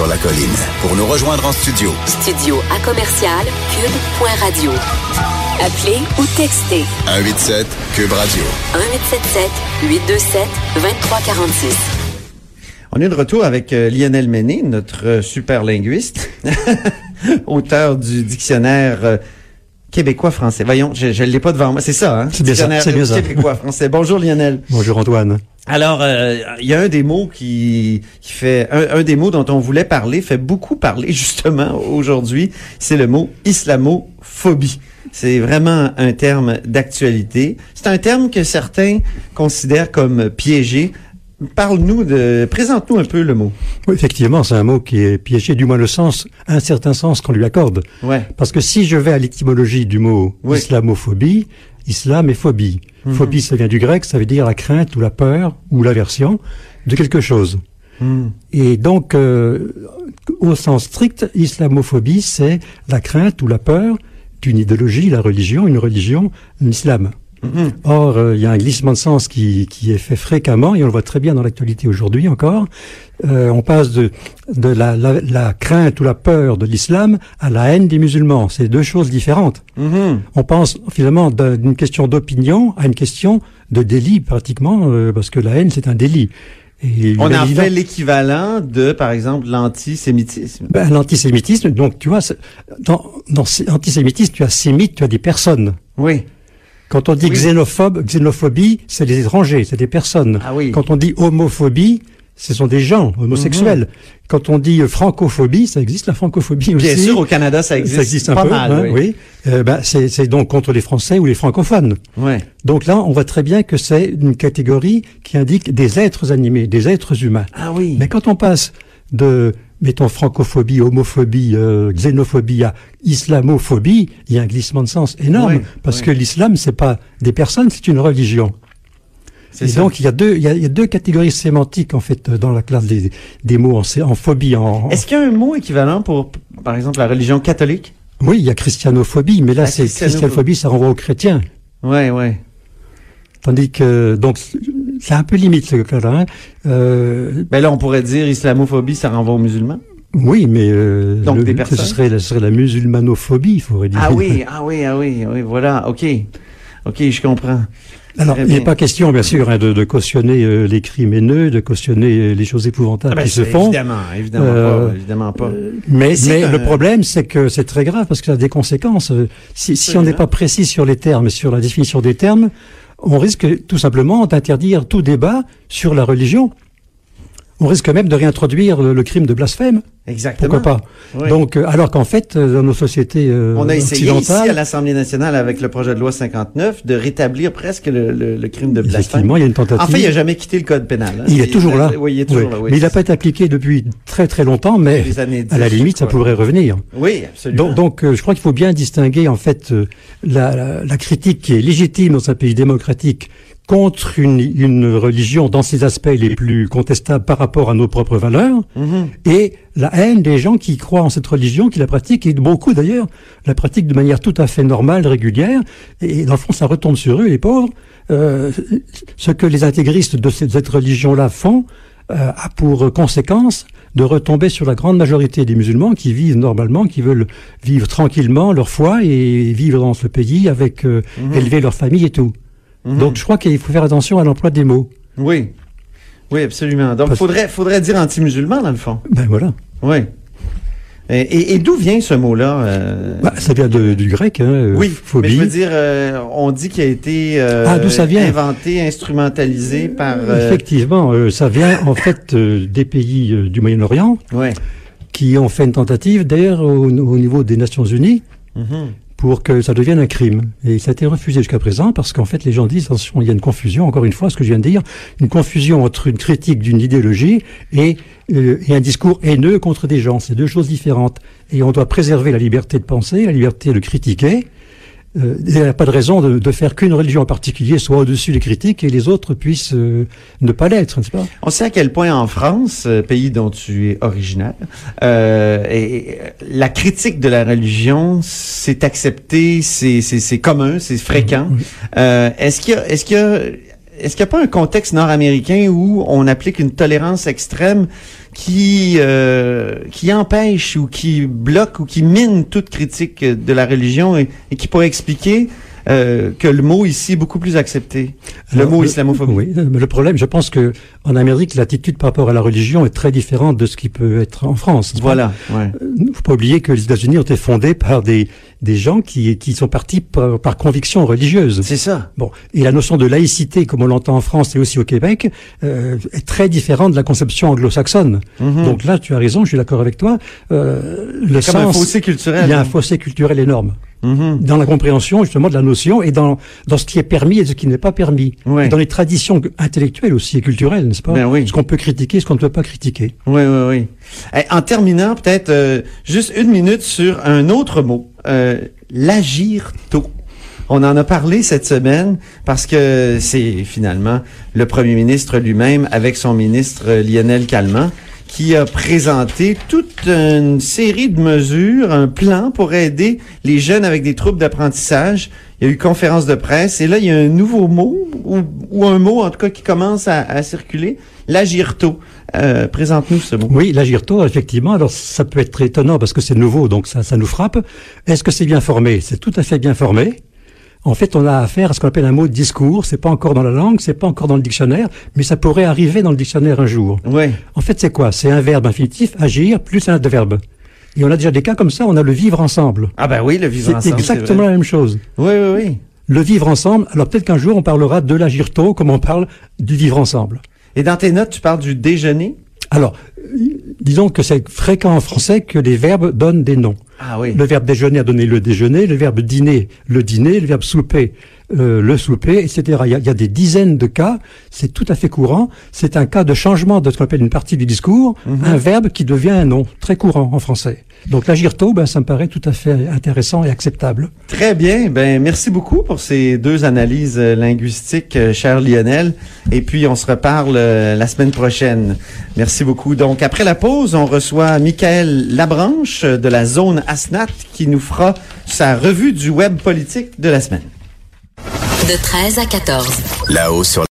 Sur la colline. Pour nous rejoindre en studio. Studio à commercial cube.radio. Appelez ou textez 187 Cube Radio. 1877 827 2346. On est de retour avec euh, Lionel Méné, notre euh, super linguiste, auteur du dictionnaire euh, québécois-français. Voyons, je ne l'ai pas devant moi. C'est ça, hein? C'est bien ça, Dictionnaire c'est bien ça. québécois-français. Bonjour Lionel. Bonjour Antoine. Alors, euh, il y a un des mots qui, qui fait, un, un des mots dont on voulait parler, fait beaucoup parler justement aujourd'hui, c'est le mot islamophobie. C'est vraiment un terme d'actualité. C'est un terme que certains considèrent comme piégé. Parle-nous de, présente-nous un peu le mot. Oui, effectivement, c'est un mot qui est piégé, du moins le sens, un certain sens qu'on lui accorde. Ouais. Parce que si je vais à l'étymologie du mot Oui. islamophobie, islam et phobie. Mhm. Phobie, ça vient du grec, ça veut dire la crainte ou la peur ou l'aversion de quelque chose. Hmm. Et donc, euh, au sens strict, islamophobie, c'est la crainte ou la peur d'une idéologie, la religion, une religion, l'islam. Mhm. Or, euh, il y a un glissement de sens qui, qui est fait fréquemment, et on le voit très bien dans l'actualité aujourd'hui encore. Euh, on passe de, de la, la, la crainte ou la peur de l'islam à la haine des musulmans. C'est deux choses différentes. Mhm. On pense finalement d'un- d'une question d'opinion à une question de délit pratiquement, euh, parce que la haine c'est un délit. Et On évident- fait l'équivalent de, par exemple, l'antisémitisme. ben, l'antisémitisme, donc tu vois, dans, dans l'antisémitisme, tu as sémite, tu as des personnes. Oui. Quand on dit Oui. xénophobe, xénophobie, c'est des étrangers, c'est des personnes. Ah oui. Quand on dit homophobie, ce sont des gens homosexuels. Quand on dit euh, francophobie, ça existe la francophobie aussi. Bien sûr, au Canada, ça existe. ça existe un pas peu, mal, hein, oui. oui. Euh, ben, c'est c'est donc contre les Français ou les francophones. Ouais. Donc là, on voit très bien que c'est une catégorie qui indique des êtres animés, des êtres humains. Ah oui. Mais quand on passe de, mettons, francophobie, homophobie, euh, xénophobie à islamophobie, il y a un glissement de sens énorme. Oui, parce oui. que l'islam, c'est pas des personnes, c'est une religion. Et ça. donc, il y, a deux, il, y a, il y a deux catégories sémantiques, en fait, euh, dans la classe des, des mots en, sé- en phobie. En, Est-ce qu'il y a un mot équivalent pour, par exemple, la religion catholique? Oui, il y a christianophobie, mais là, c'est christianophobie. christianophobie, ça renvoie aux chrétiens. Ouais, ouais. Tandis que, donc, c'est un peu limite, ce cas-là. hein. Euh, Ben là, on pourrait dire islamophobie, ça renvoie aux musulmans. Oui, mais euh, Donc le- des personnes. ce serait, ce serait la musulmanophobie, il faudrait dire. Ah oui, ah oui, ah oui, oui, voilà, ok. Ok, je comprends. Alors, il n'est pas question, bien sûr, hein, de, de cautionner euh, les crimes haineux, de cautionner les choses épouvantables Ah ben, qui se font. Évidemment, évidemment Euh, pas, évidemment pas. Mais, le problème, c'est que c'est très grave parce que ça a des conséquences. Si, si on n'est pas précis sur les termes, sur la définition des termes, on risque tout simplement d'interdire tout débat sur la religion. On risque même de réintroduire le, le crime de blasphème. Exactement. Pourquoi pas Oui. Donc, euh, alors qu'en fait, euh, dans nos sociétés euh, On a essayé ici à l'Assemblée nationale avec le projet de loi 59 de rétablir presque le, le- le crime de blasphème. effectivement, il y a une tentative. En fait, il n'a jamais quitté le code pénal. hein. Il est toujours là. Oui, il est toujours Oui. là. Oui, mais il n'a pas été appliqué depuis très très longtemps, mais à la 10, limite, ça pourrait revenir. Oui, absolument. Donc, donc euh, je crois qu'il faut bien distinguer en fait euh, la, la- la critique qui est légitime dans un pays démocratique contre une, une religion dans ses aspects les plus contestables par rapport à nos propres valeurs Mhm. et la haine des gens qui croient en cette religion, qui la pratiquent, et beaucoup d'ailleurs la pratiquent de manière tout à fait normale, régulière, et dans le fond ça retombe sur eux, les pauvres. Euh, ce que les intégristes de cette, cette religion-là font euh, a pour conséquence de retomber sur la grande majorité des musulmans qui vivent normalement, qui veulent vivre tranquillement leur foi et vivre dans ce pays avec euh, Mhm. élever leur famille et tout. Mhm. Donc je crois qu'il faut faire attention à l'emploi des mots. Oui. Oui, absolument. Donc, Parce- faudrait, faudrait dire anti-musulman, dans le fond. Ben voilà. Oui. Et, et- et d'où vient ce mot-là? euh, Bah, ça vient de- du grec, hein, euh, oui, phobie. mais je veux dire, euh, on dit qu'il a été euh, Ah, d'où ça vient? inventé, instrumentalisé par... euh, Effectivement, ça vient en fait des pays du Moyen-Orient ouais. qui ont fait une tentative, d'ailleurs au, au niveau des Nations Unies, Mhm. Pour que ça devienne un crime. Et ça a été refusé jusqu'à présent parce qu'en fait les gens disent attention, il y a une confusion, encore une fois, ce que je viens de dire, une confusion entre une critique d'une idéologie et, euh, et un discours haineux contre des gens. C'est deux choses différentes. Et on doit préserver la liberté de penser, la liberté de critiquer. Euh, il n'y a pas de raison de, de faire qu'une religion en particulier soit au-dessus des critiques et les autres puissent euh, ne pas l'être, n'est-ce pas? On sait à quel point en France, euh, pays dont tu es originaire, euh, et, la critique de la religion, c'est accepté, c'est, commun, c'est fréquent. Oui. Euh, est-ce qu'il y a, est-ce qu'il y a, est-ce qu'il n'y a pas un contexte nord-américain où on applique une tolérance extrême qui euh, qui empêche ou qui bloque ou qui mine toute critique de la religion et, et qui pourrait expliquer euh, que le mot ici est beaucoup plus accepté, le Alors, mot islamophobie. Oui, mais le problème, je pense que en Amérique, l'attitude par rapport à la religion est très différente de ce qui peut être en France. Voilà. Ouais. Il faut pas oublier que les États-Unis ont été fondés par des, des gens qui, qui sont partis par, par conviction religieuse. C'est ça. Bon, et la notion de laïcité, comme on l'entend en France et aussi au Québec, euh, est très différente de la conception anglo-saxonne. Mhm. Donc là, tu as raison, je suis d'accord avec toi. Euh, le Comme un sens, fossé culturel. il y a un fossé culturel énorme Mhm. dans la compréhension justement de la notion et dans dans ce qui est permis et ce qui n'est pas permis. Ouais. Et dans les traditions intellectuelles aussi et culturelles, n'est-ce pas Ben oui. Ce qu'on peut critiquer, ce qu'on ne peut pas critiquer. Oui, oui, oui. Eh, En terminant, peut-être euh, juste une minute sur un autre mot, euh, l'agir tôt. On en a parlé cette semaine parce que c'est finalement le premier ministre lui-même avec son ministre euh, Lionel Calment qui a présenté toute une série de mesures, un plan pour aider les jeunes avec des troubles d'apprentissage. Il y a eu conférence de presse et là, il y a un nouveau mot ou, un mot en tout cas qui commence à, circuler, l'agir-tôt. Euh, Présente-nous ce mot. Oui, l'agir-tôt, effectivement. Alors, ça peut être étonnant parce que c'est nouveau, donc ça, ça nous frappe. Est-ce que c'est bien formé? C'est tout à fait bien formé. En fait, on a affaire à ce qu'on appelle un mot de discours. C'est pas encore dans la langue, c'est pas encore dans le dictionnaire, mais ça pourrait arriver dans le dictionnaire un jour. Oui. En fait, c'est quoi? C'est un verbe infinitif, agir, plus un adverbe. Et on a déjà des cas comme ça, on a le vivre ensemble. Ah ben oui, le vivre C'est ensemble. exactement vrai. la même chose. Oui, oui, oui. Le vivre ensemble, alors peut-être qu'un jour on parlera de l'agir-tôt comme on parle du vivre ensemble. Et dans tes notes, tu parles du déjeuner? Alors, euh, disons que c'est fréquent en français que les verbes donnent des noms. Ah oui. Le verbe déjeuner a donné le déjeuner, le verbe dîner, le dîner, le verbe souper, euh, le souper, etc. Il y, a, il y a des dizaines de cas, c'est tout à fait courant. C'est un cas de changement de ce qu'on appelle une partie du discours, un verbe qui devient un nom, très courant en français. Donc l'agir tôt, ben, ça me paraît tout à fait intéressant et acceptable. Très bien. Ben merci beaucoup pour ces deux analyses euh, linguistiques, euh, cher Lionel. Et puis on se reparle euh, la semaine prochaine. Merci beaucoup. Donc après la pause, on reçoit Michael Labranche de la zone Asnat qui nous fera sa revue du web politique de la semaine. De 13 à 14. Là-haut sur